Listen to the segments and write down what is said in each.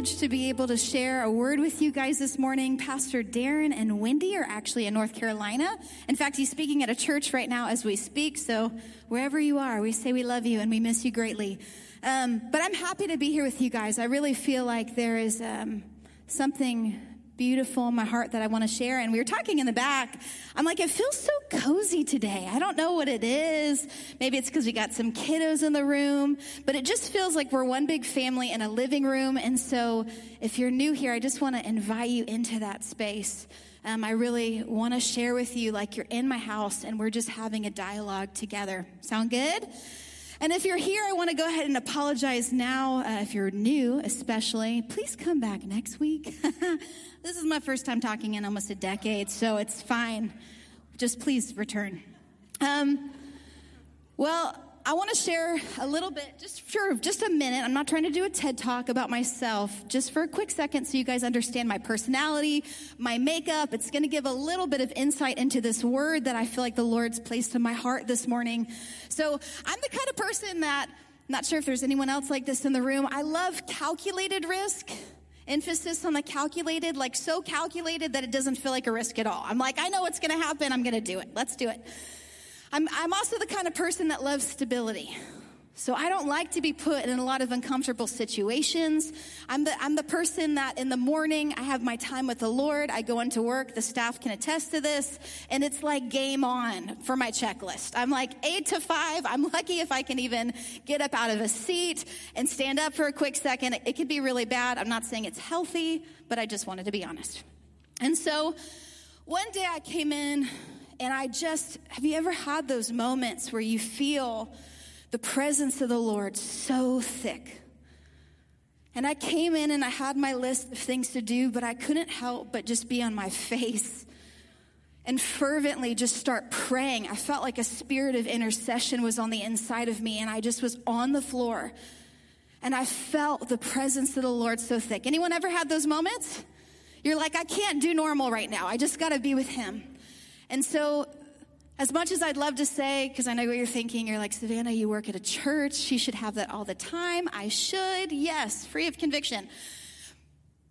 Privileged to be able to share a word with you guys this morning. Pastor Darren and Wendy are actually in North Carolina. In fact, he's speaking at a church right now as we speak. So wherever you are, we say we love you and we miss you greatly. Um, but I'm happy to be here with you guys. I really feel like there is um, something beautiful in my heart that I want to share. And we were talking in the back. I'm like, it feels so cozy today. I don't know what it is. Maybe it's because we got some kiddos in the room, but it just feels like we're one big family in a living room. And so if you're new here, I just want to invite you into that space. Um, I really want to share with you like you're in my house and we're just having a dialogue together. Sound good? And if you're here, I want to go ahead and apologize now. Uh, if you're new, especially, please come back next week. this is my first time talking in almost a decade, so it's fine. Just please return. Um, well, I want to share a little bit, just for just a minute. I'm not trying to do a TED talk about myself, just for a quick second so you guys understand my personality, my makeup. It's going to give a little bit of insight into this word that I feel like the Lord's placed in my heart this morning. So I'm the kind of person that, not sure if there's anyone else like this in the room, I love calculated risk emphasis on the calculated, like so calculated that it doesn't feel like a risk at all. I'm like, I know what's going to happen. I'm going to do it. Let's do it. I'm, I'm also the kind of person that loves stability. So I don't like to be put in a lot of uncomfortable situations. I'm the, I'm the person that in the morning I have my time with the Lord. I go into work. The staff can attest to this. And it's like game on for my checklist. I'm like eight to five. I'm lucky if I can even get up out of a seat and stand up for a quick second. It, it could be really bad. I'm not saying it's healthy, but I just wanted to be honest. And so one day I came in and I just, have you ever had those moments where you feel the presence of the Lord so thick? And I came in and I had my list of things to do, but I couldn't help but just be on my face and fervently just start praying. I felt like a spirit of intercession was on the inside of me, and I just was on the floor. And I felt the presence of the Lord so thick. Anyone ever had those moments? You're like, I can't do normal right now. I just got to be with Him. And so, as much as I'd love to say, because I know what you're thinking, you're like, Savannah, you work at a church. She should have that all the time. I should. Yes, free of conviction.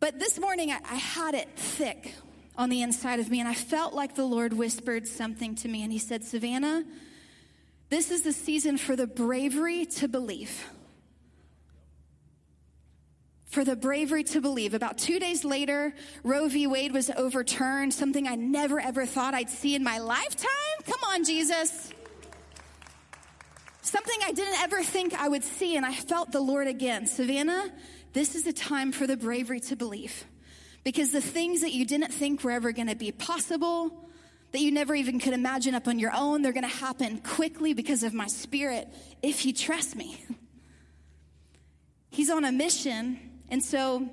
But this morning, I, I had it thick on the inside of me, and I felt like the Lord whispered something to me, and He said, Savannah, this is the season for the bravery to believe for the bravery to believe. About two days later, Roe v. Wade was overturned, something I never ever thought I'd see in my lifetime. Come on, Jesus. Something I didn't ever think I would see, and I felt the Lord again. Savannah, this is a time for the bravery to believe. Because the things that you didn't think were ever gonna be possible, that you never even could imagine up on your own, they're gonna happen quickly because of my spirit if you trust me. He's on a mission and so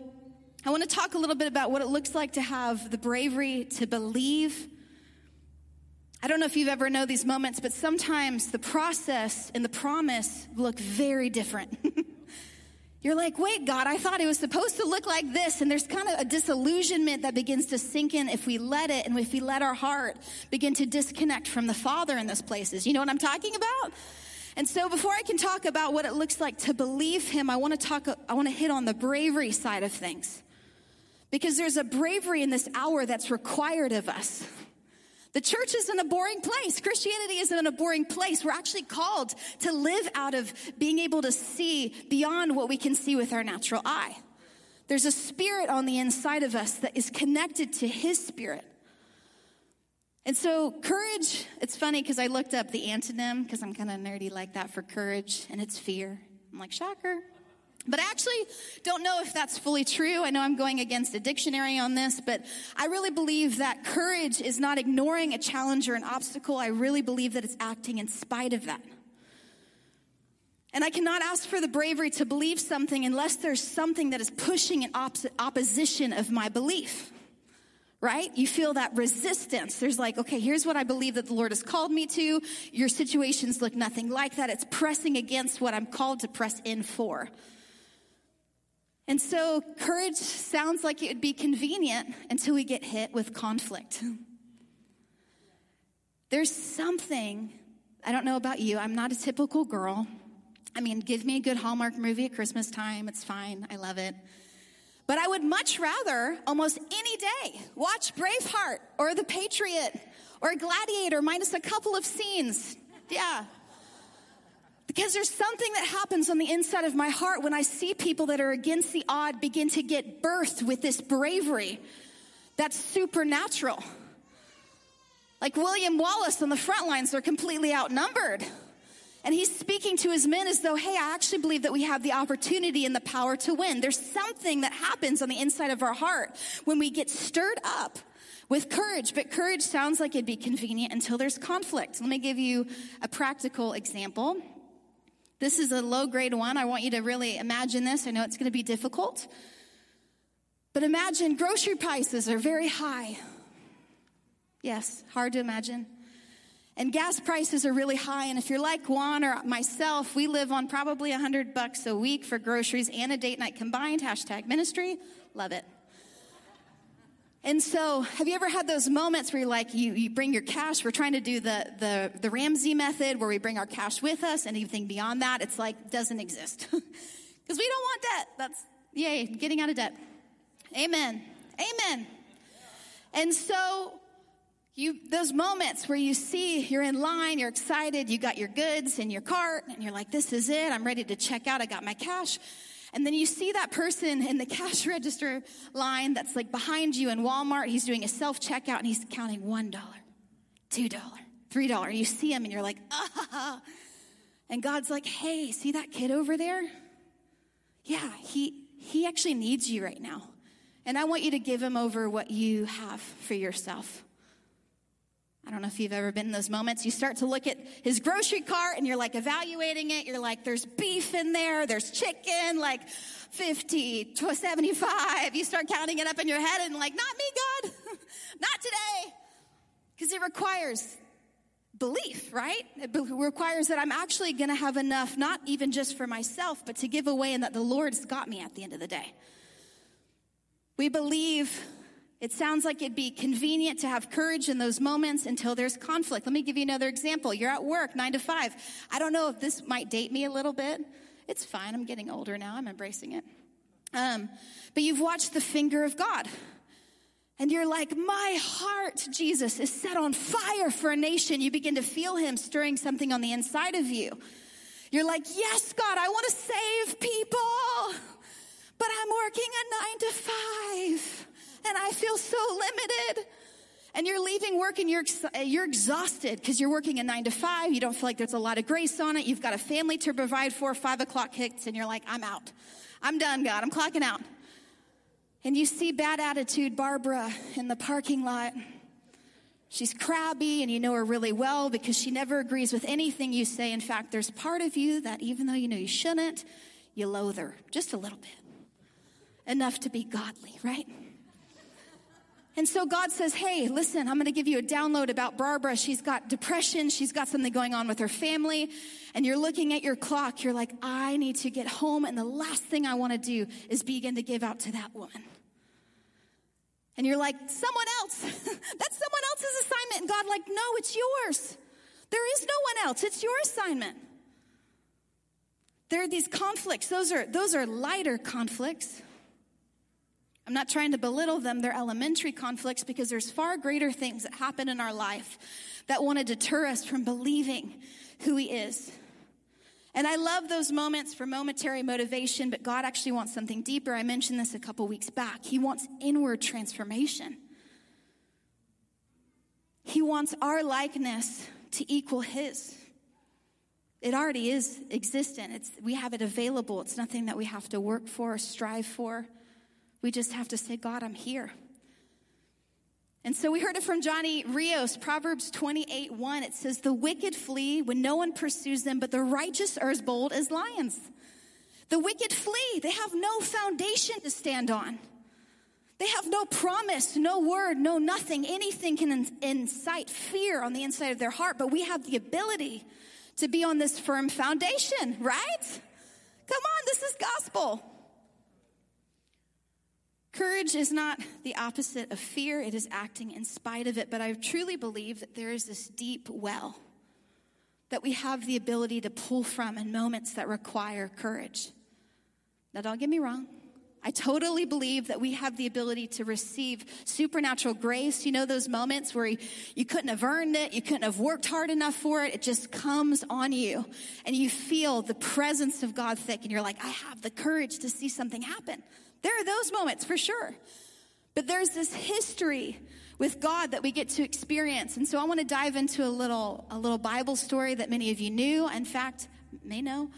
I want to talk a little bit about what it looks like to have the bravery to believe. I don't know if you've ever know these moments, but sometimes the process and the promise look very different. You're like, wait, God, I thought it was supposed to look like this. And there's kind of a disillusionment that begins to sink in if we let it and if we let our heart begin to disconnect from the Father in those places. You know what I'm talking about? And so before I can talk about what it looks like to believe him, I want to talk I want to hit on the bravery side of things. Because there's a bravery in this hour that's required of us. The church isn't a boring place. Christianity isn't a boring place. We're actually called to live out of being able to see beyond what we can see with our natural eye. There's a spirit on the inside of us that is connected to his spirit. And so, courage, it's funny because I looked up the antonym because I'm kind of nerdy like that for courage, and it's fear. I'm like, shocker. But I actually don't know if that's fully true. I know I'm going against a dictionary on this, but I really believe that courage is not ignoring a challenge or an obstacle. I really believe that it's acting in spite of that. And I cannot ask for the bravery to believe something unless there's something that is pushing in opposite opposition of my belief right? You feel that resistance. There's like, okay, here's what I believe that the Lord has called me to. Your situations look nothing like that. It's pressing against what I'm called to press in for. And so courage sounds like it would be convenient until we get hit with conflict. There's something, I don't know about you, I'm not a typical girl. I mean, give me a good Hallmark movie at Christmas time, it's fine, I love it. But I would much rather, almost any day, watch Braveheart or The Patriot or Gladiator minus a couple of scenes. Yeah. Because there's something that happens on the inside of my heart when I see people that are against the odd begin to get birthed with this bravery that's supernatural. Like William Wallace on the front lines, they're completely outnumbered. And he's speaking to his men as though, hey, I actually believe that we have the opportunity and the power to win. There's something that happens on the inside of our heart when we get stirred up with courage, but courage sounds like it'd be convenient until there's conflict. Let me give you a practical example. This is a low grade one. I want you to really imagine this. I know it's going to be difficult. But imagine grocery prices are very high. Yes, hard to imagine. And gas prices are really high. And if you're like Juan or myself, we live on probably a hundred bucks a week for groceries and a date night combined. Hashtag ministry. Love it. And so, have you ever had those moments where you're like, you, you bring your cash? We're trying to do the, the, the Ramsey method where we bring our cash with us. Anything beyond that, it's like, doesn't exist. Because we don't want debt. That's, yay, getting out of debt. Amen. Amen. And so, you, those moments where you see you're in line, you're excited, you got your goods in your cart, and you're like, this is it, I'm ready to check out, I got my cash. And then you see that person in the cash register line that's like behind you in Walmart, he's doing a self checkout and he's counting $1, $2, $3. You see him and you're like, ah. And God's like, hey, see that kid over there? Yeah, he, he actually needs you right now. And I want you to give him over what you have for yourself. I don't know if you've ever been in those moments. You start to look at his grocery cart and you're like evaluating it. You're like, there's beef in there, there's chicken, like 50, to 75. You start counting it up in your head and like, not me, God, not today. Because it requires belief, right? It requires that I'm actually going to have enough, not even just for myself, but to give away and that the Lord's got me at the end of the day. We believe it sounds like it'd be convenient to have courage in those moments until there's conflict. Let me give you another example. You're at work, nine to five. I don't know if this might date me a little bit. It's fine. I'm getting older now. I'm embracing it. Um, but you've watched the finger of God. And you're like, my heart, Jesus, is set on fire for a nation. You begin to feel Him stirring something on the inside of you. You're like, yes, God, I want to save people, but I'm working a nine to five and I feel so limited. And you're leaving work and you're, uh, you're exhausted because you're working a nine to five. You don't feel like there's a lot of grace on it. You've got a family to provide for. Five o'clock hits and you're like, I'm out. I'm done, God. I'm clocking out. And you see bad attitude Barbara in the parking lot. She's crabby and you know her really well because she never agrees with anything you say. In fact, there's part of you that even though you know you shouldn't, you loathe her just a little bit. Enough to be godly, right? And so God says, Hey, listen, I'm going to give you a download about Barbara. She's got depression. She's got something going on with her family. And you're looking at your clock. You're like, I need to get home. And the last thing I want to do is begin to give out to that woman. And you're like, someone else. That's someone else's assignment. And God, like, no, it's yours. There is no one else. It's your assignment. There are these conflicts. Those are, those are lighter conflicts. I'm not trying to belittle them. They're elementary conflicts because there's far greater things that happen in our life that want to deter us from believing who He is. And I love those moments for momentary motivation, but God actually wants something deeper. I mentioned this a couple weeks back. He wants inward transformation. He wants our likeness to equal His. It already is existent. It's, we have it available. It's nothing that we have to work for or strive for. We just have to say, God, I'm here. And so we heard it from Johnny Rios, Proverbs 28 1. It says, The wicked flee when no one pursues them, but the righteous are as bold as lions. The wicked flee. They have no foundation to stand on. They have no promise, no word, no nothing. Anything can incite fear on the inside of their heart, but we have the ability to be on this firm foundation, right? Come on, this is gospel. Courage is not the opposite of fear, it is acting in spite of it. But I truly believe that there is this deep well that we have the ability to pull from in moments that require courage. Now, don't get me wrong. I totally believe that we have the ability to receive supernatural grace. You know, those moments where you, couldn't have earned it, you couldn't have worked hard enough for it. It just comes on you and you feel the presence of God thick and you're like, I have the courage to see something happen. There are those moments for sure. But there's this history with God that we get to experience. And so I want to dive into a little, a little Bible story that many of you knew, in fact, may know.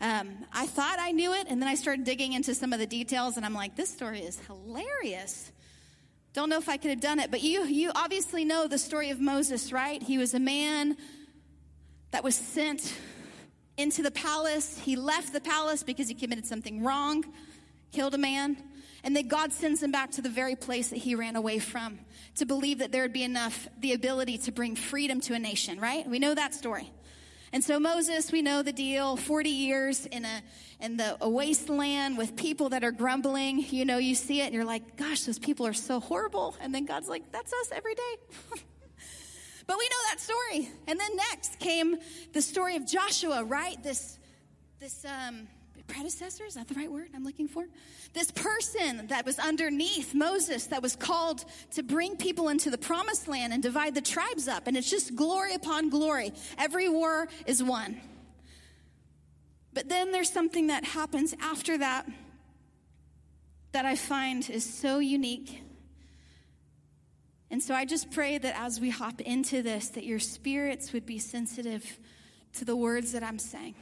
Um, I thought I knew it, and then I started digging into some of the details, and I'm like, this story is hilarious. Don't know if I could have done it, but you, you obviously know the story of Moses, right? He was a man that was sent into the palace. He left the palace because he committed something wrong killed a man, and then God sends him back to the very place that he ran away from to believe that there would be enough, the ability to bring freedom to a nation, right? We know that story. And so Moses, we know the deal, 40 years in a, in the a wasteland with people that are grumbling. You know, you see it and you're like, gosh, those people are so horrible. And then God's like, that's us every day. but we know that story. And then next came the story of Joshua, right? This, this, um, predecessor, is that the right word I'm looking for? This person that was underneath Moses that was called to bring people into the promised land and divide the tribes up. And it's just glory upon glory. Every war is won. But then there's something that happens after that that I find is so unique. And so I just pray that as we hop into this, that your spirits would be sensitive to the words that I'm saying.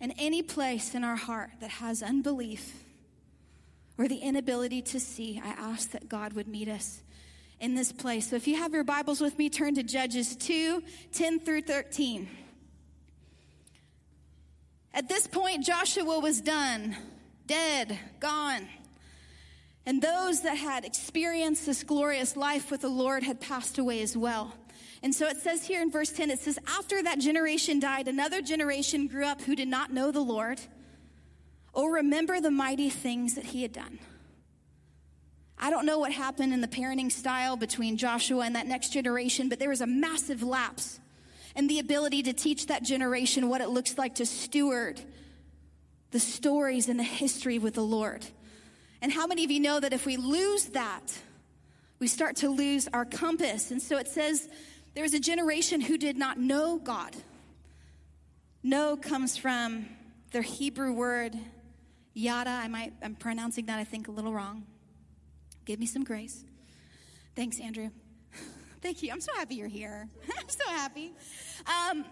And any place in our heart that has unbelief or the inability to see, I ask that God would meet us in this place. So if you have your Bibles with me, turn to Judges 2 10 through 13. At this point, Joshua was done, dead, gone. And those that had experienced this glorious life with the Lord had passed away as well. And so it says here in verse 10, it says, After that generation died, another generation grew up who did not know the Lord or remember the mighty things that he had done. I don't know what happened in the parenting style between Joshua and that next generation, but there was a massive lapse in the ability to teach that generation what it looks like to steward the stories and the history with the Lord. And how many of you know that if we lose that, we start to lose our compass? And so it says there was a generation who did not know God. Know comes from the Hebrew word, yada. I might, I'm pronouncing that, I think, a little wrong. Give me some grace. Thanks, Andrew. Thank you. I'm so happy you're here. I'm so happy. Um,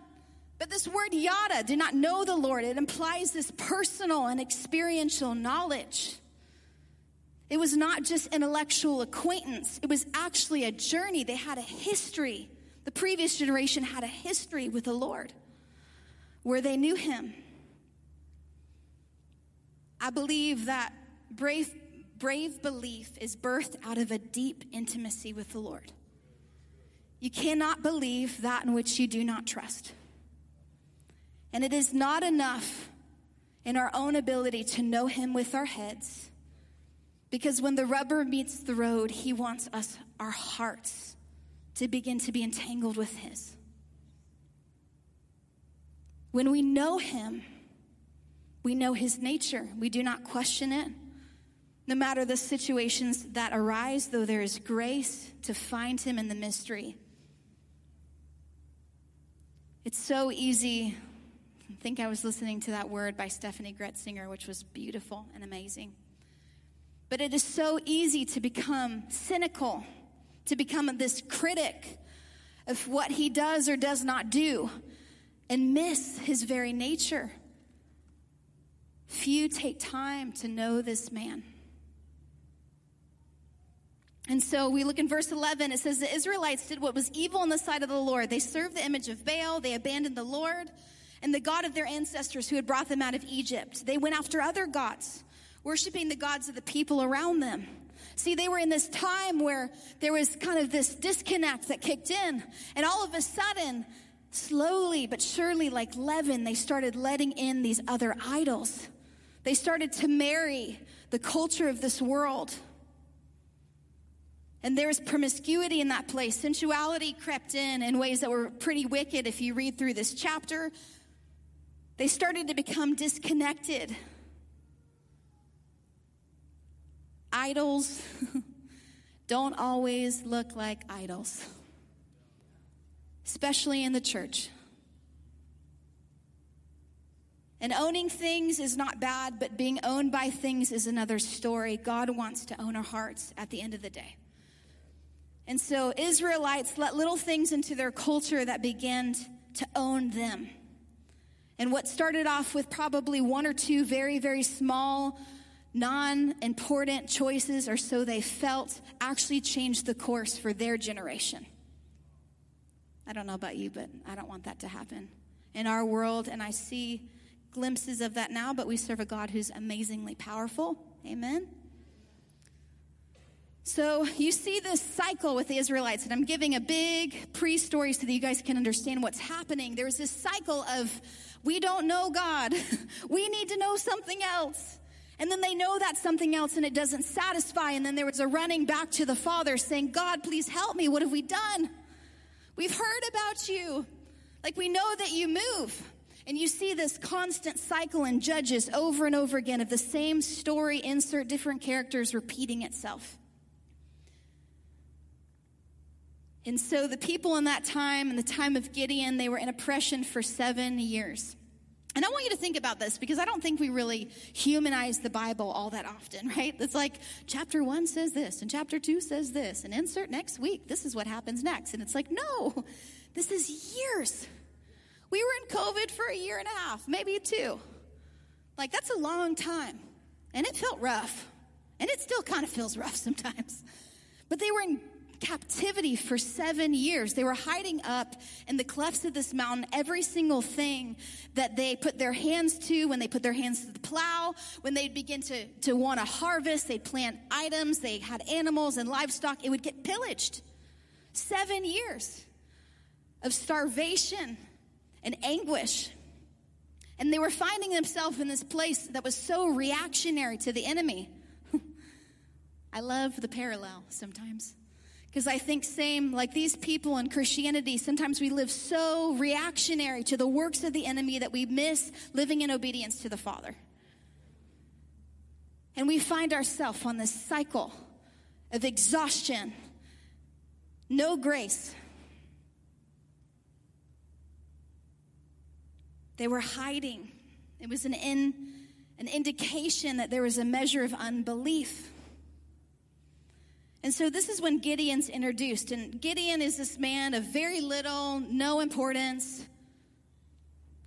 but this word yada, did not know the Lord, it implies this personal and experiential knowledge. It was not just intellectual acquaintance, it was actually a journey. They had a history. The previous generation had a history with the Lord where they knew Him. I believe that brave, brave belief is birthed out of a deep intimacy with the Lord. You cannot believe that in which you do not trust. And it is not enough in our own ability to know Him with our heads. Because when the rubber meets the road, He wants us, our hearts, to begin to be entangled with His. When we know Him, we know His nature. We do not question it. No matter the situations that arise, though there is grace to find Him in the mystery. It's so easy. I think I was listening to that word by Steffany Gretzinger, which was beautiful and amazing. But it is so easy to become cynical to become this critic of what he does or does not do and miss his very nature. Few take time to know this man. And so we look in verse 11, it says the Israelites did what was evil in the sight of the Lord. They served the image of Baal, they abandoned the Lord and the God of their ancestors who had brought them out of Egypt. They went after other gods worshiping the gods of the people around them. See, they were in this time where there was kind of this disconnect that kicked in, and all of a sudden, slowly but surely, like leaven, they started letting in these other idols. They started to marry the culture of this world. And there was promiscuity in that place. Sensuality crept in in ways that were pretty wicked if you read through this chapter. They started to become disconnected. Idols don't always look like idols, especially in the church. And owning things is not bad, but being owned by things is another story. God wants to own our hearts at the end of the day. And so Israelites let little things into their culture that began to own them. And what started off with probably one or two very, very small, non important choices, or so they felt, actually changed the course for their generation. I don't know about you, but I don't want that to happen in our world. And I see glimpses of that now, but we serve a God who's amazingly powerful. Amen. So you see this cycle with the Israelites, and I'm giving a big pre story so that you guys can understand what's happening. There's this cycle of we don't know God, we need to know something else. And then they know that's something else and it doesn't satisfy. And then there was a running back to the Father saying, God, please help me. What have we done? We've heard about you. Like we know that you move. And you see this constant cycle in Judges over and over again of the same story, insert different characters repeating itself. And so the people in that time, in the time of Gideon, they were in oppression for seven years. And I want you to think about this because I don't think we really humanize the Bible all that often, right? It's like chapter one says this and chapter two says this and insert next week. This is what happens next. And it's like, no, this is years. We were in COVID for a year and a half, maybe two. Like, that's a long time. And it felt rough. And it still kind of feels rough sometimes. But they were in captivity for seven years. They were hiding up in the clefts of this mountain. Every single thing that they put their hands to, when they put their hands to the plow, when they'd begin to, to want to harvest, they'd plant items, they had animals and livestock, it would get pillaged. Seven years of starvation and anguish. And they were finding themselves in this place that was so reactionary to the enemy. I love the parallel sometimes. Because I think, same like these people in Christianity, sometimes we live so reactionary to the works of the enemy that we miss living in obedience to the Father. And we find ourselves on this cycle of exhaustion, no grace, They were hiding. It was an, in, an indication that there was a measure of unbelief. And so this is when Gideon's introduced. And Gideon is this man of very little, no importance.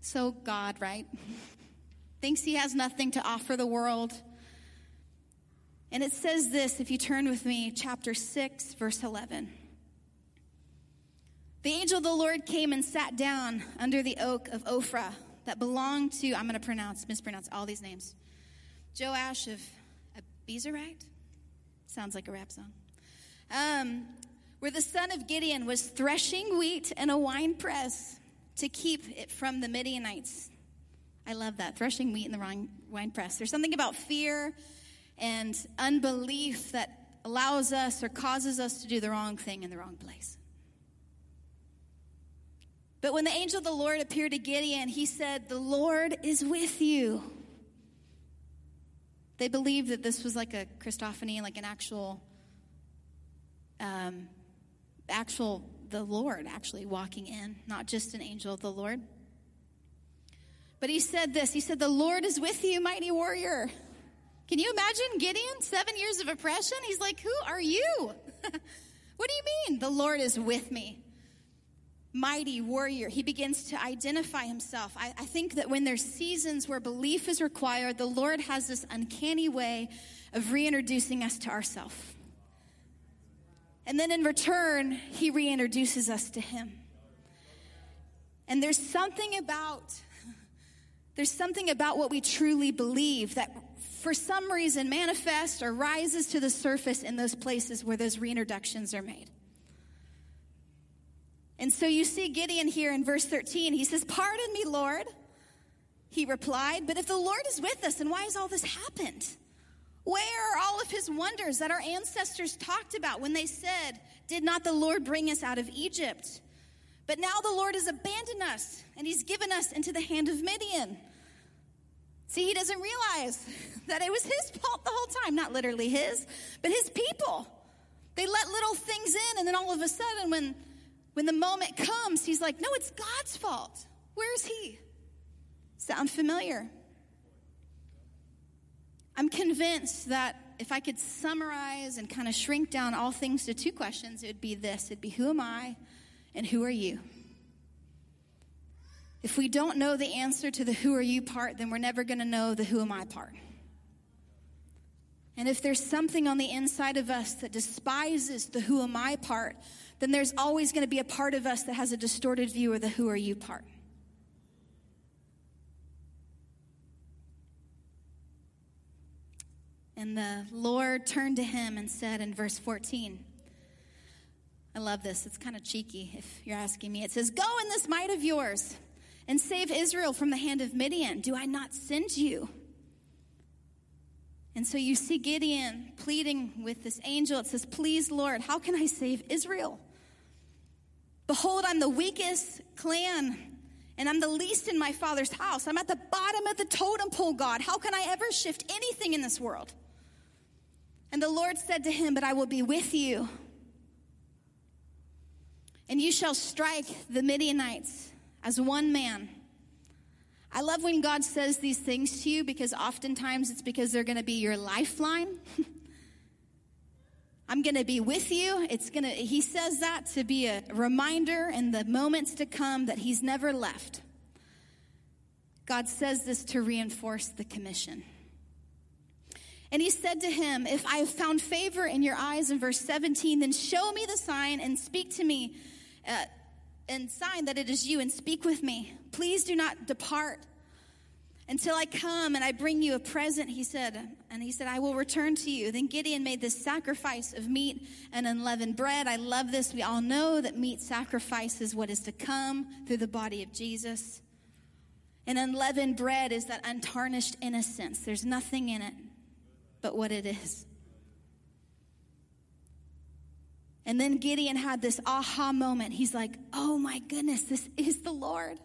So God, right? Thinks he has nothing to offer the world. And it says this, if you turn with me, chapter 6, verse 11. The angel of the Lord came and sat down under the oak of Ophrah that belonged to, I'm going to pronounce, mispronounce all these names. Joash of Abiezrite? Sounds like a rap song. Um, where the son of Gideon was threshing wheat in a wine press to keep it from the Midianites. I love that, threshing wheat in the wine, wine press. There's something about fear and unbelief that allows us or causes us to do the wrong thing in the wrong place. But when the angel of the Lord appeared to Gideon, he said, The Lord is with you. They believed that this was like a Christophany, like an actual, um, actual, the Lord actually walking in, not just an angel of the Lord. But he said this He said, The Lord is with you, mighty warrior. Can you imagine Gideon, seven years of oppression? He's like, Who are you? what do you mean? The Lord is with me mighty warrior. He begins to identify himself. I, I, think that when there's seasons where belief is required, the Lord has this uncanny way of reintroducing us to ourselves. And then in return, he reintroduces us to him. And there's something about there's something about what we truly believe that for some reason, manifests or rises to the surface in those places where those reintroductions are made. And so you see Gideon here in verse 13. He says, Pardon me, Lord. He replied, But if the Lord is with us, then why has all this happened? Where are all of his wonders that our ancestors talked about when they said, Did not the Lord bring us out of Egypt? But now the Lord has abandoned us, and he's given us into the hand of Midian. See, he doesn't realize that it was his fault the whole time. Not literally his, but his people. They let little things in, and then all of a sudden, when, when the moment comes, he's like, No, it's God's fault. Where's he? Sound familiar? I'm convinced that if I could summarize and kind of shrink down all things to two questions, it would be this it'd be, Who am I and who are you? If we don't know the answer to the who are you part, then we're never going to know the who am I part. And if there's something on the inside of us that despises the who am I part, then there's always going to be a part of us that has a distorted view of the who are you part. And the Lord turned to him and said in verse 14, I love this. It's kind of cheeky if you're asking me. It says, Go in this might of yours and save Israel from the hand of Midian. Do I not send you? And so you see Gideon pleading with this angel. It says, Please, Lord, how can I save Israel? Behold, I'm the weakest clan, and I'm the least in my father's house. I'm at the bottom of the totem pole, God. How can I ever shift anything in this world? And the Lord said to him, But I will be with you. And you shall strike the Midianites as one man. I love when God says these things to you because oftentimes it's because they're going to be your lifeline. I'm going to be with you. It's going to he says that to be a reminder in the moments to come that he's never left. God says this to reinforce the commission. And he said to him, If I have found favor in your eyes, in verse 17, then show me the sign and speak to me, uh, and sign that it is you, and speak with me. Please do not depart until I come and I bring you a present, he said. And he said, I will return to you. Then Gideon made this sacrifice of meat and unleavened bread. I love this. We all know that meat sacrifice is what is to come through the body of Jesus. And unleavened bread is that untarnished innocence. There's nothing in it but what it is. And then Gideon had this aha moment. He's like, oh my goodness, this is the Lord.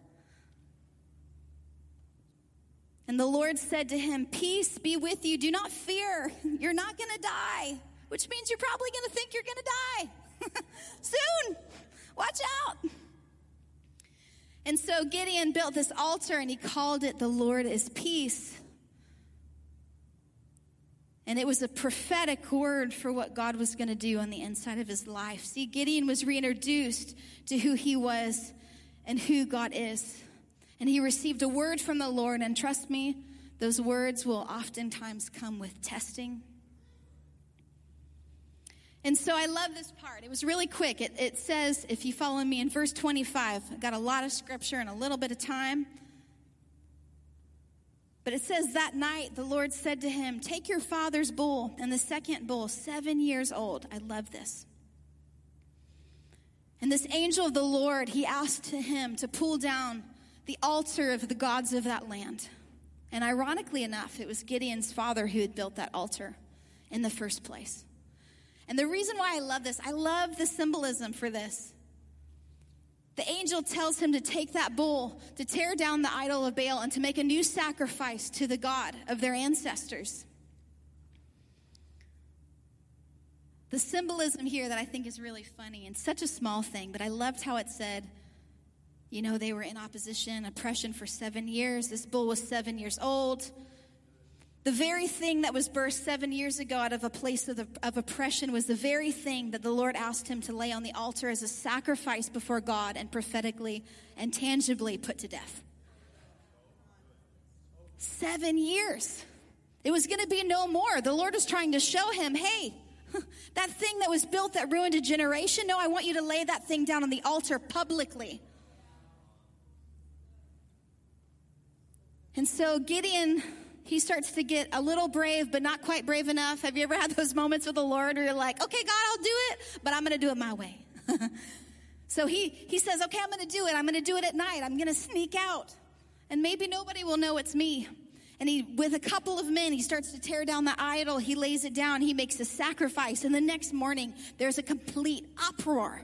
And the Lord said to him, Peace be with you. Do not fear. You're not going to die, which means you're probably going to think you're going to die soon. Watch out. And so Gideon built this altar and he called it, The Lord is Peace. And it was a prophetic word for what God was going to do on the inside of his life. See, Gideon was reintroduced to who he was and who God is. And he received a word from the Lord. And trust me, those words will oftentimes come with testing. And so I love this part. It was really quick. It, it says, if you follow me in verse 25, I got a lot of scripture and a little bit of time. But it says that night the Lord said to him, Take your father's bull and the second bull, seven years old. I love this. And this angel of the Lord, he asked him to pull down the altar of the gods of that land. And ironically enough, it was Gideon's father who had built that altar in the first place. And the reason why I love this, I love the symbolism for this. The angel tells him to take that bull, to tear down the idol of Baal, and to make a new sacrifice to the God of their ancestors. The symbolism here that I think is really funny and such a small thing, but I loved how it said, you know, they were in opposition, oppression for seven years. This bull was seven years old. The very thing that was birthed seven years ago out of a place of, the, of, oppression was the very thing that the Lord asked him to lay on the altar as a sacrifice before God and prophetically and tangibly put to death. Seven years. It was going to be no more. The Lord was trying to show him, hey, that thing that was built that ruined a generation, no, I want you to lay that thing down on the altar publicly. And so Gideon he starts to get a little brave, but not quite brave enough. Have you ever had those moments with the Lord where you're like, okay, God, I'll do it, but I'm going to do it my way? so he, he says, okay, I'm going to do it. I'm going to do it at night. I'm going to sneak out. And maybe nobody will know it's me. And he, with a couple of men, he starts to tear down the idol. He lays it down. He makes a sacrifice. And the next morning, there's a complete uproar.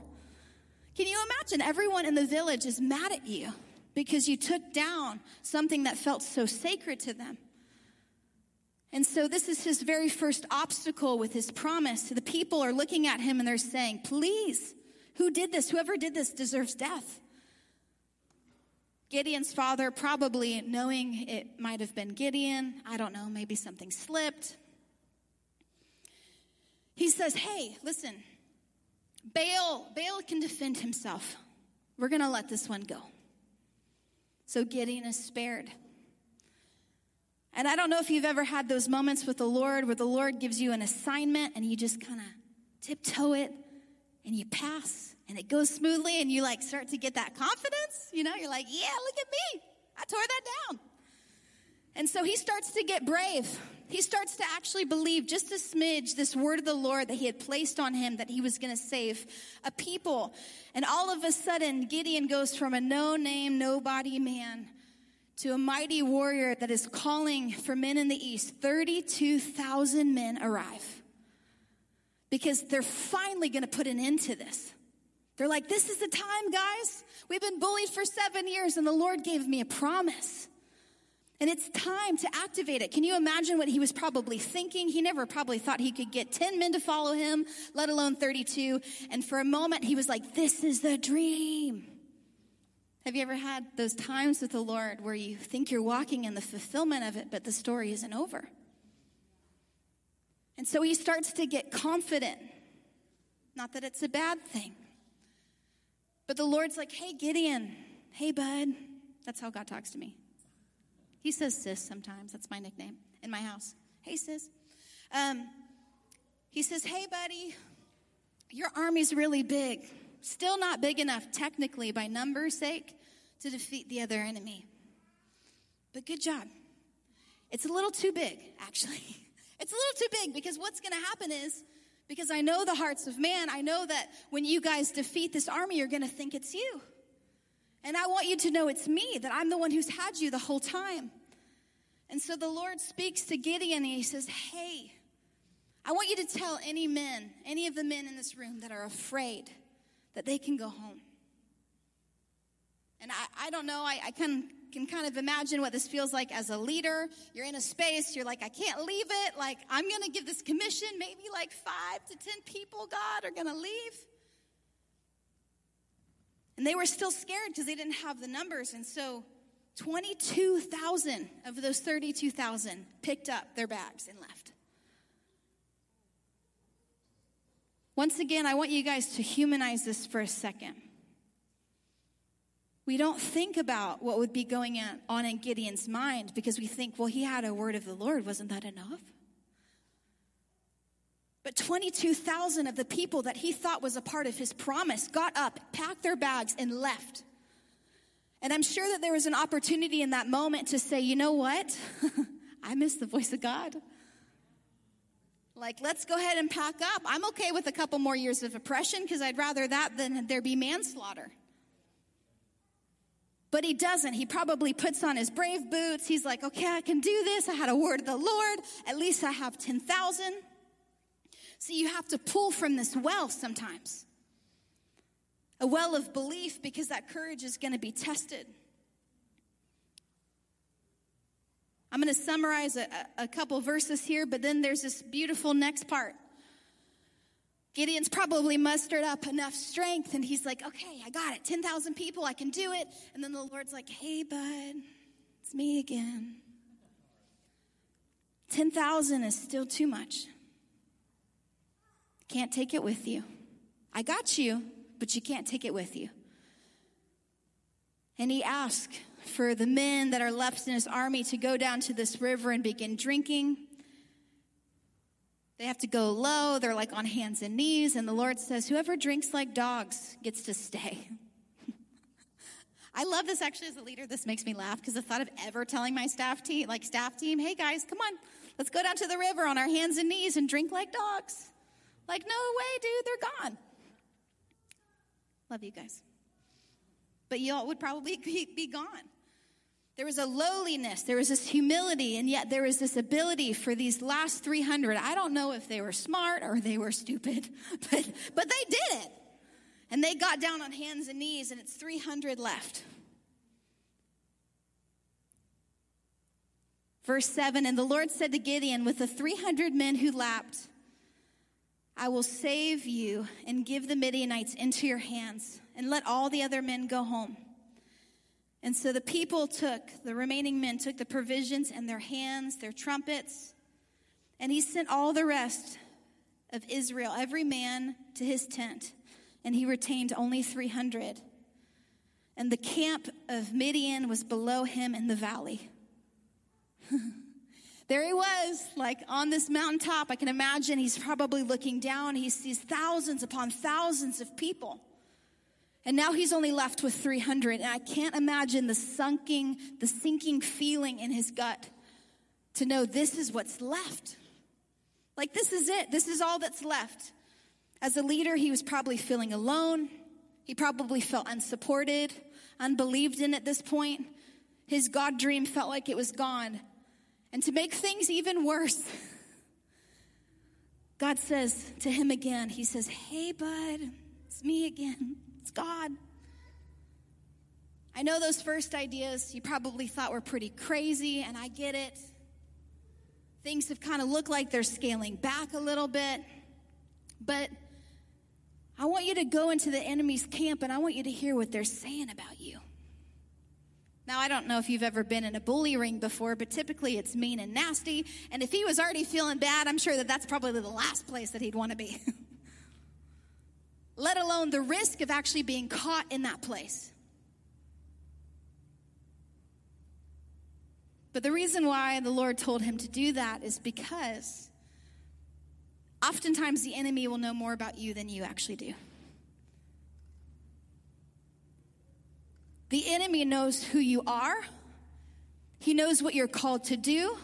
Can you imagine? Everyone in the village is mad at you because you took down something that felt so sacred to them. And so this is his very first obstacle with his promise. The people are looking at him and they're saying, Please, who did this? Whoever did this deserves death. Gideon's father, probably knowing it might have been Gideon, I don't know, maybe something slipped. He says, Hey, listen, Baal, Baal can defend himself. We're going to let this one go. So Gideon is spared. And I don't know if you've ever had those moments with the Lord where the Lord gives you an assignment and you just kind of tiptoe it and you pass and it goes smoothly and you like start to get that confidence. You know, you're like, yeah, look at me. I tore that down. And so he starts to get brave. He starts to actually believe just a smidge this word of the Lord that he had placed on him that he was going to save a people. And all of a sudden, Gideon goes from a no name, nobody man to a mighty warrior that is calling for men in the east. 32,000 men arrive because they're finally going to put an end to this. They're like, this is the time, guys. We've been bullied for seven years, and the Lord gave me a promise. And it's time to activate it. Can you imagine what he was probably thinking? He never probably thought he could get 10 men to follow him, let alone 32. And for a moment, he was like, This is the dream. Have you ever had those times with the Lord where you think you're walking in the fulfillment of it, but the story isn't over? And so he starts to get confident. Not that it's a bad thing. But the Lord's like, hey, Gideon, hey, bud. That's how God talks to me. He says sis sometimes. That's my nickname in my house. Hey, sis. Um, he says, hey, buddy, your army's really big. Still not big enough, technically, by numbers' sake, to defeat the other enemy. But good job. It's a little too big, actually. It's a little too big because what's going to happen is, because I know the hearts of man, I know that when you guys defeat this army, you're going to think it's you. And I want you to know it's me, that I'm the one who's had you the whole time. And so the Lord speaks to Gideon and he says, Hey, I want you to tell any men, any of the men in this room that are afraid, that they can go home. And I, I don't know, I, I can, can kind of imagine what this feels like as a leader. You're in a space, you're like, I can't leave it. Like, I'm going to give this commission. Maybe like five to 10 people, God, are going to leave. And they were still scared because they didn't have the numbers. And so 22,000 of those 32,000 picked up their bags and left. Once again, I want you guys to humanize this for a second. We don't think about what would be going on in Gideon's mind because we think, well, he had a word of the Lord. Wasn't that enough? But 22,000 of the people that he thought was a part of his promise got up, packed their bags, and left. And I'm sure that there was an opportunity in that moment to say, you know what? I miss the voice of God. Like, let's go ahead and pack up. I'm okay with a couple more years of oppression because I'd rather that than there be manslaughter. But he doesn't. He probably puts on his brave boots. He's like, okay, I can do this. I had a word of the Lord. At least I have 10,000. See, you have to pull from this well sometimes a well of belief because that courage is going to be tested. I'm going to summarize a, a couple verses here, but then there's this beautiful next part. Gideon's probably mustered up enough strength and he's like, okay, I got it. 10,000 people, I can do it. And then the Lord's like, hey, bud, it's me again. 10,000 is still too much. Can't take it with you. I got you, but you can't take it with you. And he asked for the men that are left in his army to go down to this river and begin drinking. They have to go low. They're like on hands and knees. And the Lord says, Whoever drinks like dogs gets to stay. I love this actually as a leader. This makes me laugh because the thought of ever telling my staff team, like staff team, hey guys, come on, let's go down to the river on our hands and knees and drink like dogs. Like, no way, dude, they're gone. Love you guys. But y'all would probably be gone. There was a lowliness, there was this humility, and yet there was this ability for these last 300. I don't know if they were smart or they were stupid, but, but they did it. And they got down on hands and knees, and it's 300 left. Verse 7 And the Lord said to Gideon, With the 300 men who lapped, I will save you and give the Midianites into your hands, and let all the other men go home. And so the people took, the remaining men took the provisions and their hands, their trumpets, and he sent all the rest of Israel, every man to his tent and he retained only 300. And the camp of Midian was below him in the valley. there he was, like on this mountaintop. I can imagine he's probably looking down. He sees thousands upon thousands of people. And now he's only left with 300. And I can't imagine the sunking, the sinking feeling in his gut to know this is what's left. Like, this is it. This is all that's left. As a leader, he was probably feeling alone. He probably felt unsupported, unbelieved in at this point. His God dream felt like it was gone. And to make things even worse, God says to him again, He says, Hey, bud, it's me again. It's God. I know those first ideas you probably thought were pretty crazy, and I get it. Things have kind of looked like they're scaling back a little bit. But I want you to go into the enemy's camp and I want you to hear what they're saying about you. Now, I don't know if you've ever been in a bully ring before, but typically it's mean and nasty. And if he was already feeling bad, I'm sure that that's probably the last place that he'd want to be. Let alone the risk of actually being caught in that place. But the reason why the Lord told him to do that is because Oftentimes, the enemy will know more about you than you actually do. The enemy knows who you are, he knows what you're called to do.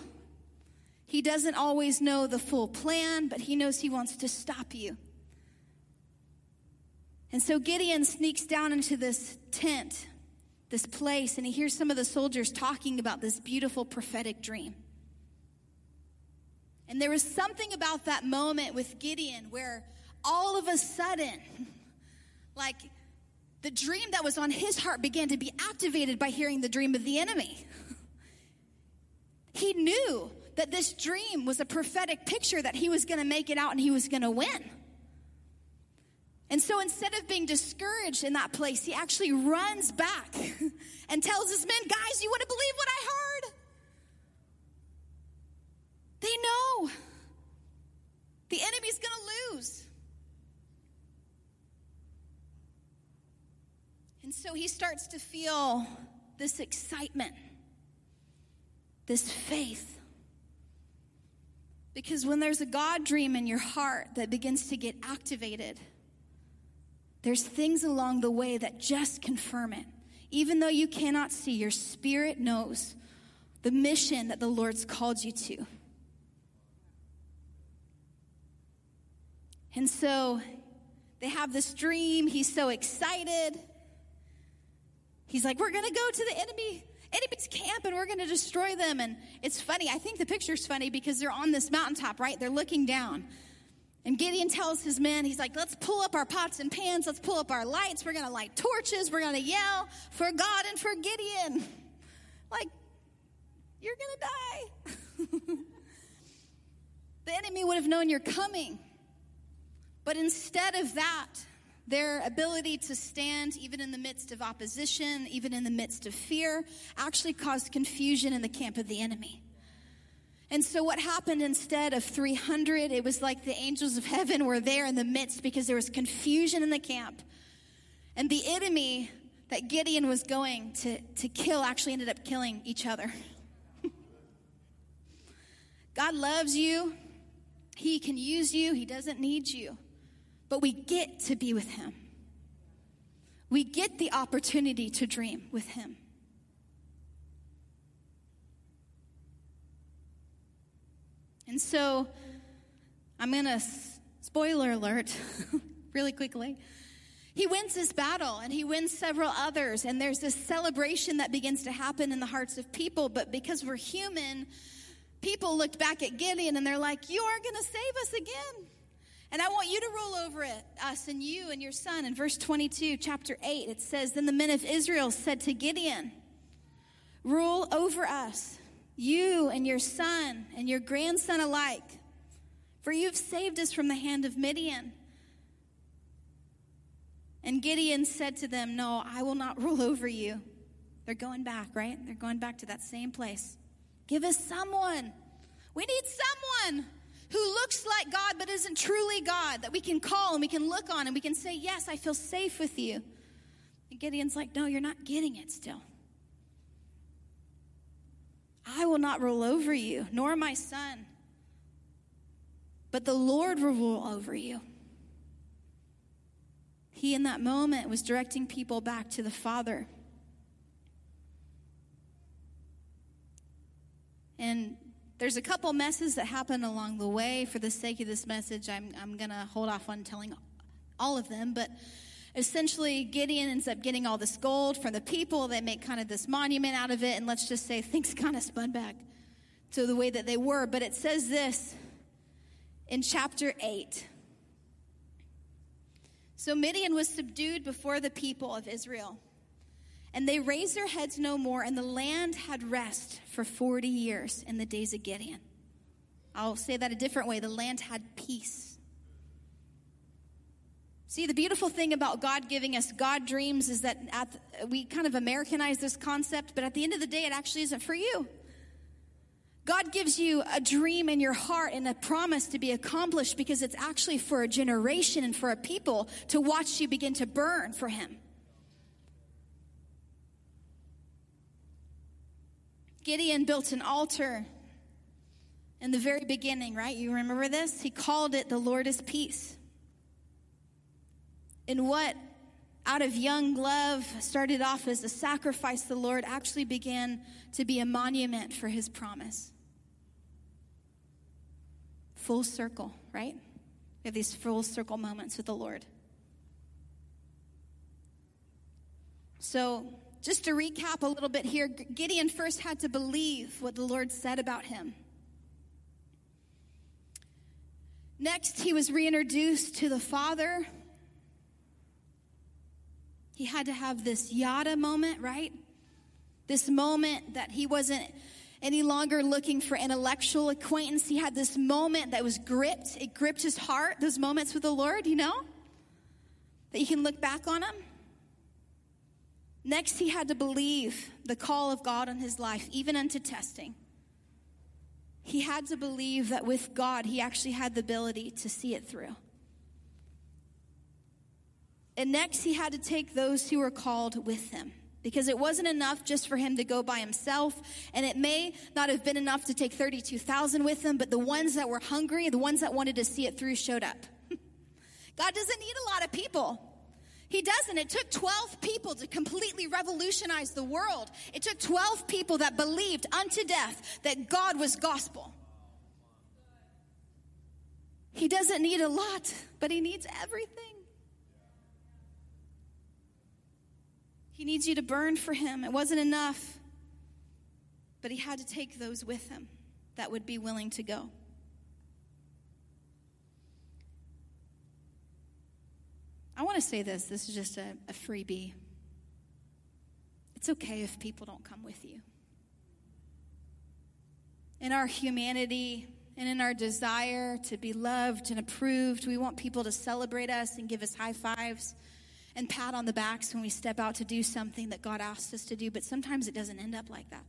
He doesn't always know the full plan, but he knows he wants to stop you. And so Gideon sneaks down into this tent, this place, and he hears some of the soldiers talking about this beautiful prophetic dream. And there was something about that moment with Gideon where all of a sudden, like the dream that was on his heart began to be activated by hearing the dream of the enemy. He knew that this dream was a prophetic picture that he was going to make it out and he was going to win. And so instead of being discouraged in that place, he actually runs back and tells his men, guys, you want to believe what I heard? They know the enemy's going to lose. And so he starts to feel this excitement, this faith. Because when there's a God dream in your heart that begins to get activated, there's things along the way that just confirm it. Even though you cannot see, your spirit knows the mission that the Lord's called you to. And so they have this dream. He's so excited. He's like, We're going to go to the enemy. Enemy's camp and we're going to destroy them. And it's funny. I think the picture's funny because they're on this mountaintop, right? They're looking down. And Gideon tells his men, he's like, let's pull up our pots and pans, let's pull up our lights, we're gonna light torches, we're gonna yell for God and for Gideon. Like, you're gonna die. the enemy would have known you're coming. But instead of that, their ability to stand even in the midst of opposition, even in the midst of fear, actually caused confusion in the camp of the enemy. And so, what happened instead of 300, it was like the angels of heaven were there in the midst because there was confusion in the camp. And the enemy that Gideon was going to, to kill actually ended up killing each other. God loves you, He can use you, He doesn't need you but we get to be with him. we get the opportunity to dream with Him. And so, I'm going to, spoiler alert, really quickly. He wins this battle and he wins several others, and there's this celebration that begins to happen in the hearts of people. But because we're human, people looked back at Gideon and they're like, You are going to save us again. And I want you to roll over it, us and you and your son. In verse 22, chapter 8, it says, Then the men of Israel said to Gideon, Rule over us, you and your son and your grandson alike, for you've saved us from the hand of Midian. And Gideon said to them, No, I will not rule over you. They're going back, right? They're going back to that same place. Give us someone. We need someone who looks like God but isn't truly God that we can call and we can look on and we can say, Yes, I feel safe with you. And Gideon's like, No, you're not getting it still. I will not rule over you, nor my son, but the Lord will rule over you. He, in that moment, was directing people back to the Father. And there's a couple messes that happen along the way. For the sake of this message, I'm, I'm going to hold off on telling all of them. But essentially, Gideon ends up getting all this gold from the people. They make kind of this monument out of it. And let's just say things kind of spun back to the way that they were. But it says this in chapter 8. So Midian was subdued before the people of Israel. And they raised their heads no more, and the land had rest for 40 years in the days of Gideon. I'll say that a different way the land had peace. See, the beautiful thing about God giving us God dreams is that the, we kind of Americanize this concept, but at the end of the day, it actually isn't for you. God gives you a dream in your heart and a promise to be accomplished because it's actually for a generation and for a people to watch you begin to burn for Him. Gideon built an altar in the very beginning, right? You remember this? He called it the Lord is peace. And what out of young love started off as a sacrifice, the Lord actually began to be a monument for his promise. Full circle, right? We have these full circle moments with the Lord. So, just to recap a little bit here, Gideon first had to believe what the Lord said about him. Next, he was reintroduced to the Father. He had to have this yada moment, right? This moment that he wasn't any longer looking for intellectual acquaintance. He had this moment that was gripped. It gripped his heart, those moments with the Lord, you know? That you can look back on them. Next, he had to believe the call of God on his life, even unto testing. He had to believe that with God, he actually had the ability to see it through. And next, he had to take those who were called with him because it wasn't enough just for him to go by himself. And it may not have been enough to take 32,000 with him, but the ones that were hungry, the ones that wanted to see it through, showed up. God doesn't need a lot of people. He doesn't. It took 12 people to completely revolutionize the world. It took 12 people that believed unto death that God was gospel. He doesn't need a lot, but he needs everything. He needs you to burn for him. It wasn't enough, but he had to take those with him that would be willing to go. I want to say this this is just a, a freebie. It's okay if people don't come with you. In our humanity and in our desire to be loved and approved, we want people to celebrate us and give us high fives and pat on the backs when we step out to do something that God asked us to do, but sometimes it doesn't end up like that.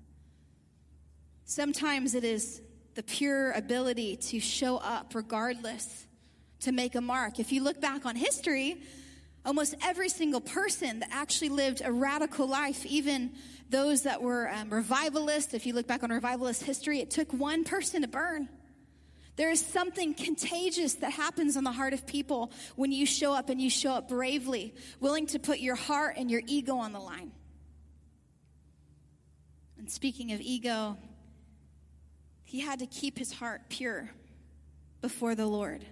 Sometimes it is the pure ability to show up regardless to make a mark. If you look back on history, almost every single person that actually lived a radical life, even those that were um, revivalists, if you look back on revivalist history, it took one person to burn. There is something contagious that happens on the heart of people when you show up and you show up bravely, willing to put your heart and your ego on the line. And speaking of ego, he had to keep his heart pure before the Lord,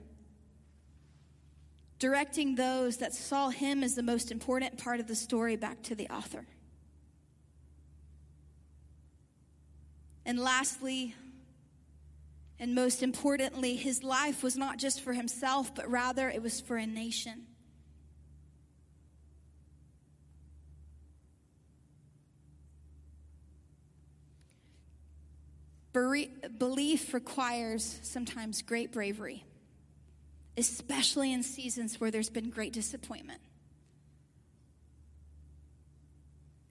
directing those that saw him as the most important part of the story back to the author. And lastly, and most importantly, his life was not just for himself, but rather it was for a nation. Belief requires sometimes great bravery, especially in seasons where there's been great disappointment.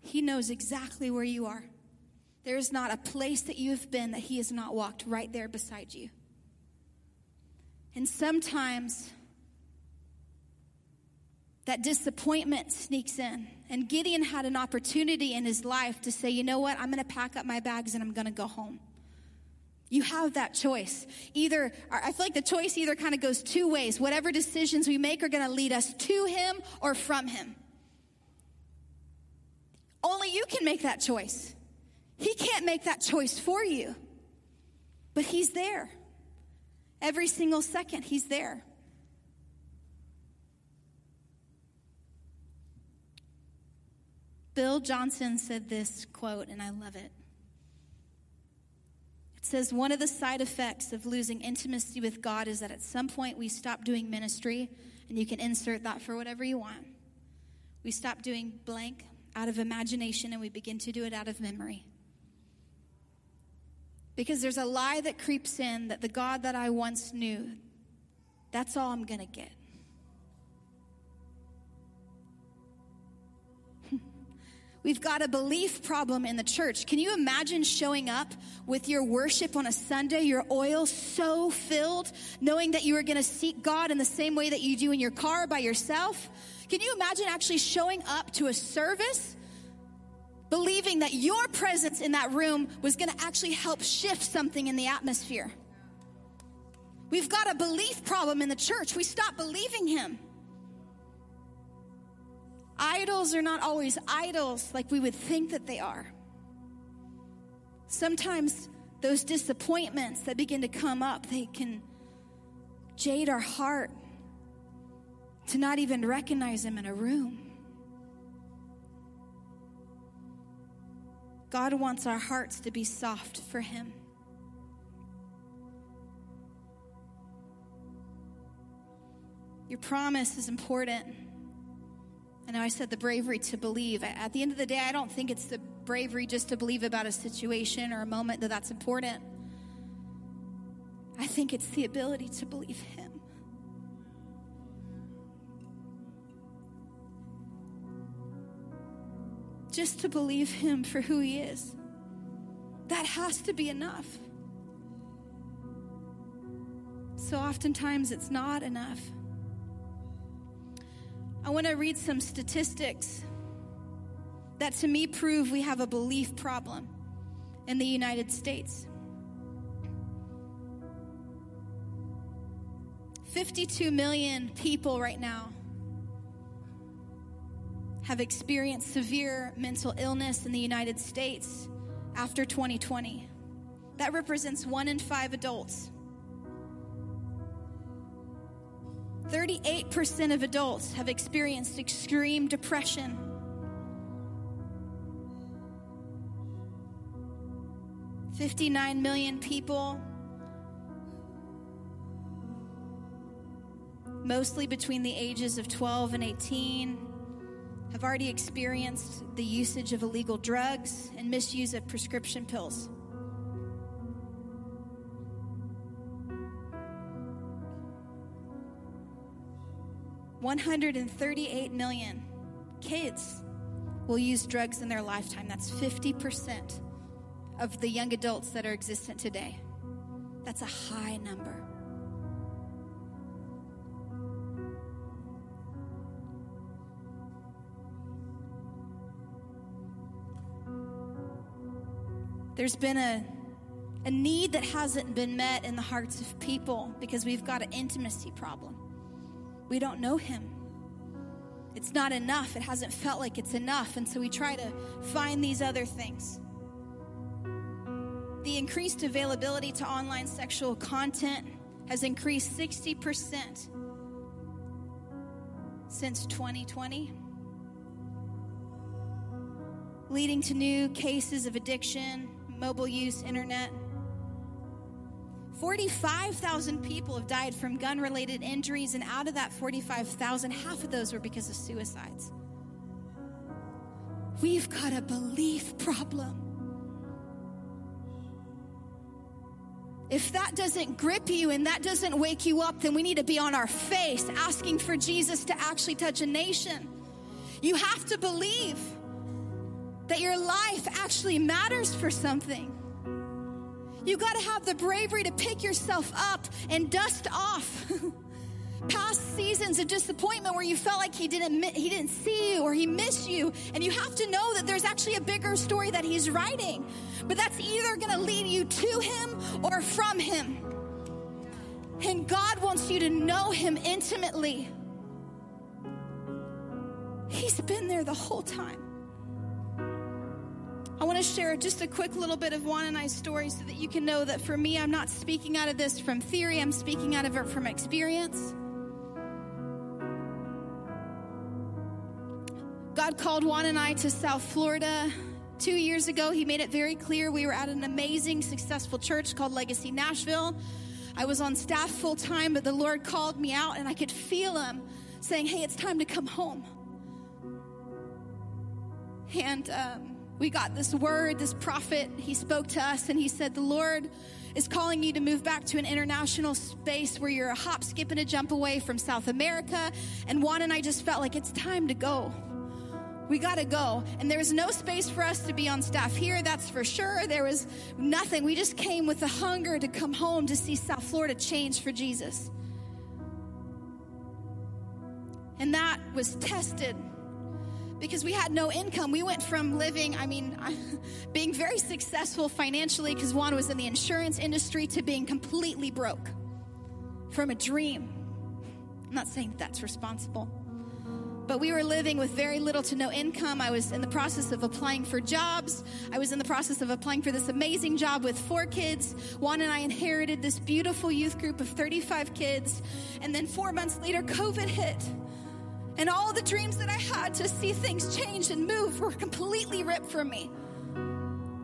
He knows exactly where you are. There is not a place that you have been that He has not walked right there beside you. And sometimes that disappointment sneaks in. And Gideon had an opportunity in his life to say, you know what, I'm going to pack up my bags and I'm going to go home. You have that choice. Either, I feel like the choice either kind of goes two ways. Whatever decisions we make are going to lead us to Him or from Him. Only you can make that choice. He can't make that choice for you, but He's there. Every single second, He's there. Bill Johnson said this quote, and I love it. It says, One of the side effects of losing intimacy with God is that at some point we stop doing ministry, and you can insert that for whatever you want. We stop doing blank out of imagination and we begin to do it out of memory. Because there's a lie that creeps in that the God that I once knew, that's all I'm going to get. We've got a belief problem in the church. Can you imagine showing up with your worship on a Sunday, your oil so filled, knowing that you are going to seek God in the same way that you do in your car by yourself? Can you imagine actually showing up to a service believing that your presence in that room was going to actually help shift something in the atmosphere. We've got a belief problem in the church. We stop believing Him. Idols are not always idols like we would think that they are. Sometimes those disappointments that begin to come up, they can jade our heart to not even recognize Him in a room. God wants our hearts to be soft for Him. Your promise is important. I know I said the bravery to believe. At the end of the day, I don't think it's the bravery just to believe about a situation or a moment that that's important. I think it's the ability to believe Him. Just to believe Him for who He is. That has to be enough. So oftentimes it's not enough. I want to read some statistics that to me prove we have a belief problem in the United States. 52 million people right now have experienced severe mental illness in the United States after 2020. That represents one in five adults. 38% of adults have experienced extreme depression. Fifty-nine million people, mostly between the ages of 12 and 18, have already experienced the usage of illegal drugs and misuse of prescription pills. One hundred and thirty-eight million kids will use drugs in their lifetime. That's 50% of the young adults that are existent today. That's a high number. There's been a, a need that hasn't been met in the hearts of people because we've got an intimacy problem. We don't know Him. It's not enough. It hasn't felt like it's enough. And so we try to find these other things. The increased availability to online sexual content has increased 60% since 2020, leading to new cases of addiction, mobile use, internet. 45,000 people have died from gun related injuries, and out of that 45,000, half of those were because of suicides. We've got a belief problem. If that doesn't grip you and that doesn't wake you up, then we need to be on our face asking for Jesus to actually touch a nation. You have to believe that your life actually matters for something. You got to have the bravery to pick yourself up and dust off past seasons of disappointment where you felt like he didn't he didn't see you or he missed you and you have to know that there's actually a bigger story that he's writing. But that's either going to lead you to him or from him. And God wants you to know him intimately. He's been there the whole time. I want to share just a quick little bit of Juan and I's story so that you can know that for me, I'm not speaking out of this from theory, I'm speaking out of it from experience. God called Juan and I to South Florida two years ago. He made it very clear we were at an amazing, successful church called Legacy Nashville. I was on staff full time, but the Lord called me out and I could feel Him saying, Hey, it's time to come home. And, um, we got this word, this prophet, he spoke to us and he said, The Lord is calling you to move back to an international space where you're a hop, skip, and a jump away from South America. And Juan and I just felt like it's time to go. We got to go. And there was no space for us to be on staff here, that's for sure. There was nothing. We just came with a hunger to come home to see South Florida change for Jesus. And that was tested because we had no income. We went from living, I mean, being very successful financially because Juan was in the insurance industry to being completely broke from a dream. I'm not saying that's responsible. But we were living with very little to no income. I was in the process of applying for jobs. I was in the process of applying for this amazing job with four kids. Juan and I inherited this beautiful youth group of 35 kids. And then four months later, COVID hit. And all the dreams that I had to see things change and move were completely ripped from me.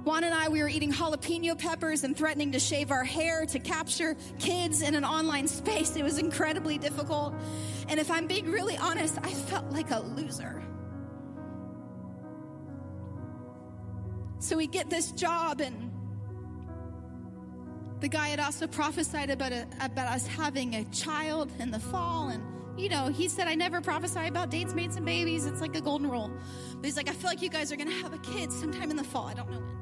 Juan and I, we were eating jalapeno peppers and threatening to shave our hair to capture kids in an online space. It was incredibly difficult. And if I'm being really honest, I felt like a loser. So we get this job, and the guy had also prophesied about, a, about us having a child in the fall. And you know, he said, I never prophesy about dates, mates, and babies. It's like a golden rule. But he's like, I feel like you guys are going to have a kid sometime in the fall. I don't know when.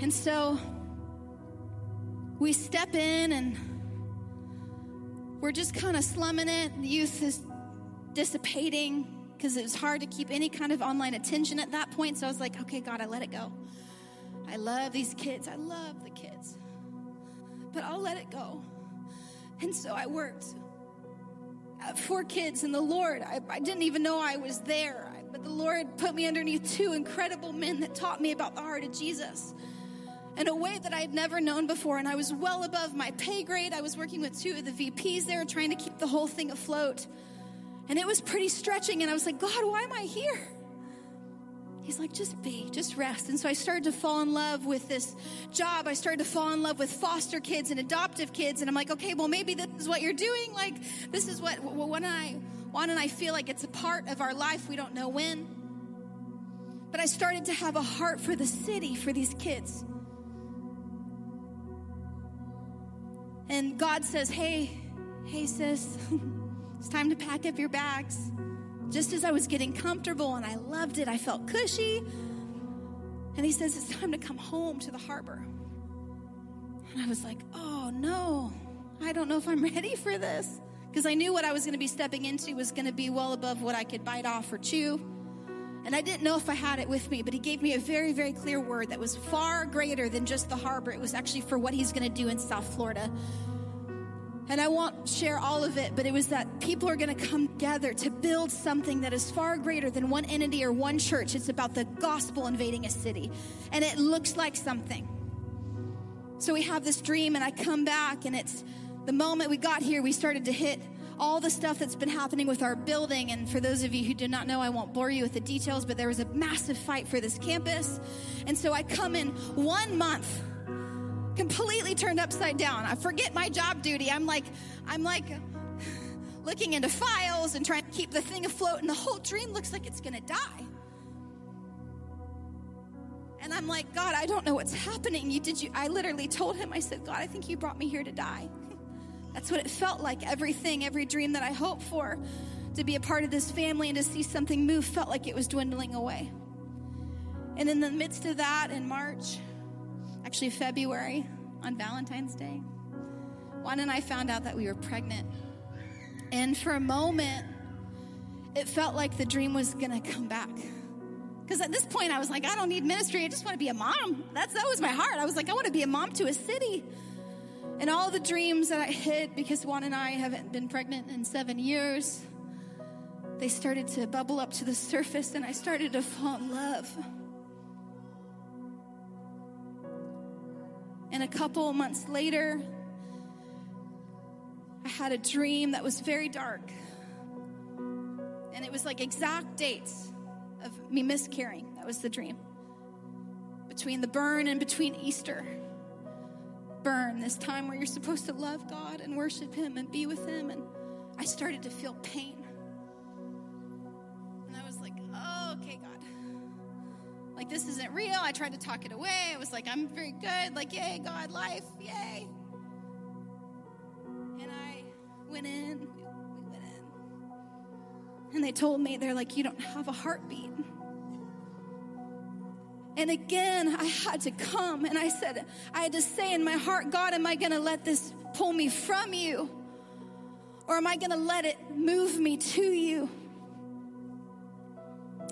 And so we step in and we're just kind of slumming it. The youth is dissipating because it was hard to keep any kind of online attention at that point. So I was like, okay, God, I let it go. I love these kids. I love the kids. But I'll let it go. And so I worked four kids and the Lord. I, I didn't even know I was there, but the Lord put me underneath two incredible men that taught me about the heart of Jesus in a way that I had never known before. And I was well above my pay grade. I was working with two of the VPs there, trying to keep the whole thing afloat. And it was pretty stretching. And I was like, God, why am I here? He's like, just be, just rest. And so I started to fall in love with this job. I started to fall in love with foster kids and adoptive kids. And I'm like, okay, well, maybe this is what you're doing. Like, this is what, when I, Juan and I feel like it's a part of our life. We don't know when. But I started to have a heart for the city, for these kids. And God says, hey, hey, sis, it's time to pack up your bags just as I was getting comfortable and I loved it, I felt cushy. And he says, It's time to come home to the harbor. And I was like, Oh no, I don't know if I'm ready for this. Because I knew what I was going to be stepping into was going to be well above what I could bite off or chew. And I didn't know if I had it with me, but he gave me a very, very clear word that was far greater than just the harbor. It was actually for what he's going to do in South Florida. And I won't share all of it, but it was that people are going to come together to build something that is far greater than one entity or one church. It's about the gospel invading a city. And it looks like something. So we have this dream, and I come back, and it's the moment we got here, we started to hit all the stuff that's been happening with our building. And for those of you who do not know, I won't bore you with the details, but there was a massive fight for this campus. And so I come in one month completely turned upside down. I forget my job duty. I'm like, I'm like looking into files and trying to keep the thing afloat, and the whole dream looks like it's gonna die. And I'm like, God, I don't know what's happening. You did you I literally told him, I said, God, I think you brought me here to die. That's what it felt like. Everything, every dream that I hoped for to be a part of this family and to see something move felt like it was dwindling away. And in the midst of that, in March, actually February, on Valentine's Day, Juan and I found out that we were pregnant. And for a moment, it felt like the dream was gonna come back. Because at this point, I was like, I don't need ministry. I just want to be a mom. That's that was my heart. I was like, I want to be a mom to a city. And all the dreams that I hid because Juan and I haven't been pregnant in seven years, they started to bubble up to the surface, and I started to fall in love. And a couple months later, I had a dream that was very dark. And it was like exact dates of me miscarrying. That was the dream. Between the burn and between Easter. Burn, this time where you're supposed to love God and worship Him and be with Him. And I started to feel pain. Real. I tried to talk it away. I was like, I'm very good. Like, yay, God, life, yay. And I went in, we went in. And they told me, they're like, you don't have a heartbeat. And again, I had to come and I said, I had to say in my heart, God, am I going to let this pull me from you? Or am I going to let it move me to you?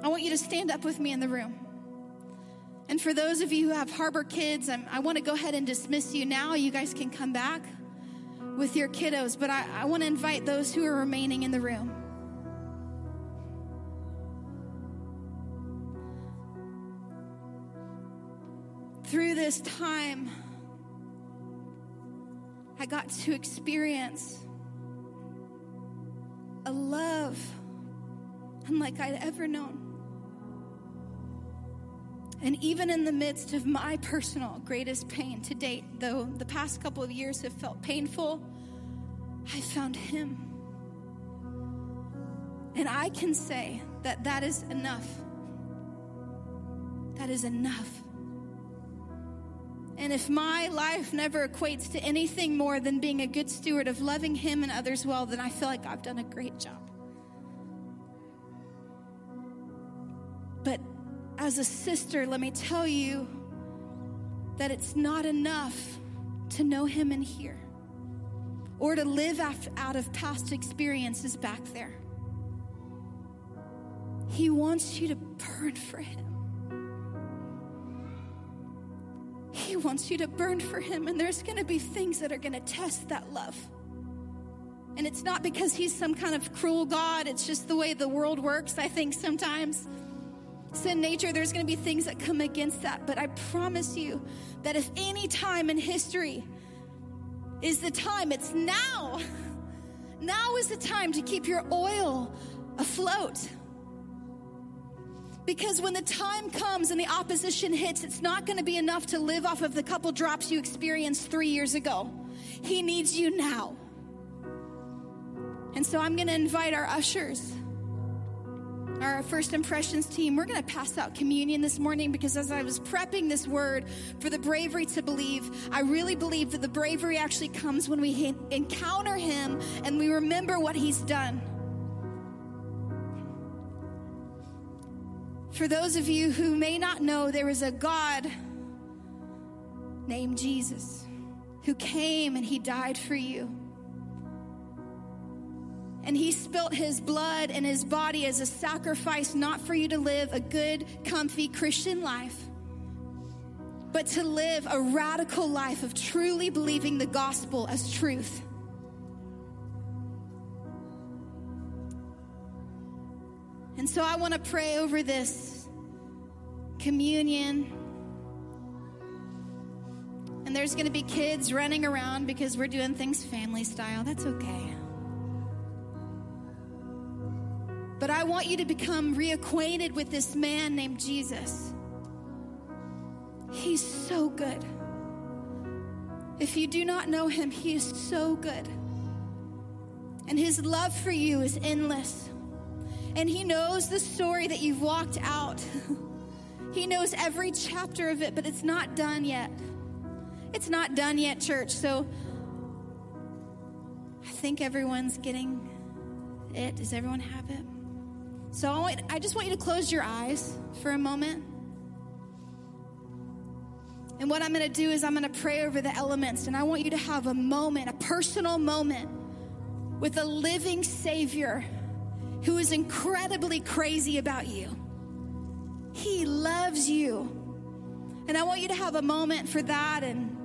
I want you to stand up with me in the room. And for those of you who have harbor kids, I'm, i want to go ahead and dismiss you now. You guys can come back with your kiddos, but I, I want to invite those who are remaining in the room. through this time, I got to experience a love unlike I'd ever known. And even in the midst of my personal greatest pain to date, though the past couple of years have felt painful, I found Him. And I can say that that is enough. That is enough. And if my life never equates to anything more than being a good steward of loving Him and others well, then I feel like I've done a great job. As a sister, let me tell you that it's not enough to know Him in here or to live out of past experiences back there. He wants you to burn for Him. He wants you to burn for Him, and there's going to be things that are going to test that love. And it's not because He's some kind of cruel God, it's just the way the world works, I think sometimes. Sin nature, there's going to be things that come against that. But I promise you that if any time in history is the time, it's now. Now is the time to keep your oil afloat. Because when the time comes and the opposition hits, it's not going to be enough to live off of the couple drops you experienced three years ago. He needs you now. And so I'm going to invite our ushers, our first impressions team. We're going to pass out communion this morning because as I was prepping this word for the bravery to believe, I really believe that the bravery actually comes when we encounter Him and we remember what He's done. For those of you who may not know, there is a God named Jesus who came and he died for you. And he spilt his blood and his body as a sacrifice, not for you to live a good, comfy Christian life, but to live a radical life of truly believing the gospel as truth. And so I want to pray over this communion. And there's going to be kids running around because we're doing things family style. That's okay. But I want you to become reacquainted with this man named Jesus. He's so good. If you do not know him, he is so good. And his love for you is endless. And He knows the story that you've walked out. he knows every chapter of it, but it's not done yet. It's not done yet, church. So I think everyone's getting it. Does everyone have it? So I, want, I just want you to close your eyes for a moment. And what I'm going to do is I'm going to pray over the elements, and I want you to have a moment, a personal moment with a living Savior who is incredibly crazy about you. He loves you. And I want you to have a moment for that. And,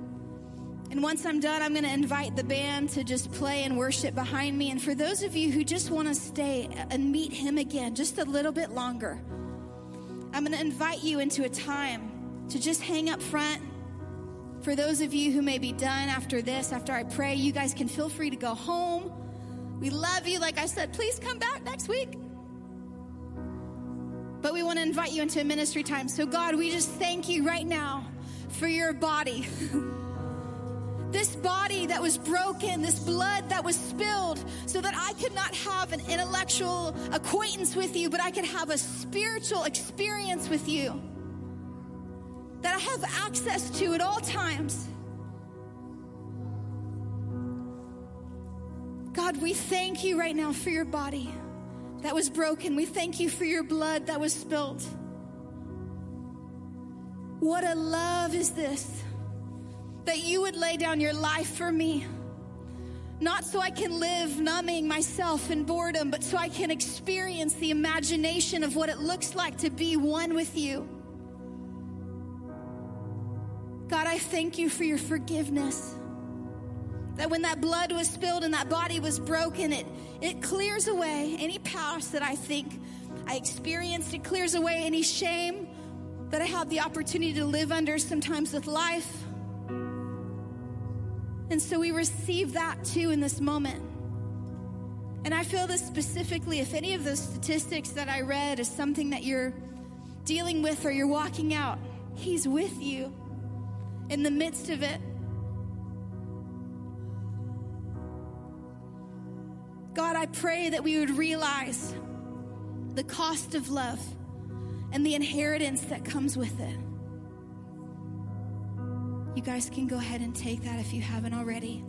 and once I'm done, I'm going to invite the band to just play and worship behind me. And for those of you who just want to stay and meet Him again just a little bit longer, I'm going to invite you into a time to just hang up front. For those of you who may be done after this, after I pray, you guys can feel free to go home we love you. Like I said, please come back next week. But we want to invite you into a ministry time. So, God, we just thank you right now for your body. this body that was broken, this blood that was spilled, so that I could not have an intellectual acquaintance with you, but I could have a spiritual experience with you that I have access to at all times. God, we thank you right now for your body that was broken. We thank you for your blood that was spilled. What a love is this that you would lay down your life for me. Not so I can live numbing myself in boredom, but so I can experience the imagination of what it looks like to be one with you. God, I thank you for your forgiveness. That when that blood was spilled and that body was broken, it, it clears away any past that I think I experienced. It clears away any shame that I have the opportunity to live under sometimes with life. And so we receive that too in this moment. And I feel this specifically if any of those statistics that I read is something that you're dealing with or you're walking out, He's with you in the midst of it. God, I pray that we would realize the cost of love and the inheritance that comes with it. You guys can go ahead and take that if you haven't already.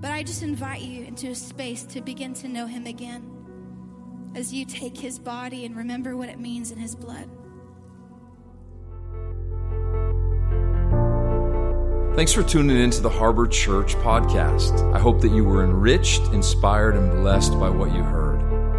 But I just invite you into a space to begin to know Him again as you take His body and remember what it means in His blood. Thanks for tuning in to the Harbor Church podcast. I hope that you were enriched, inspired, and blessed by what you heard.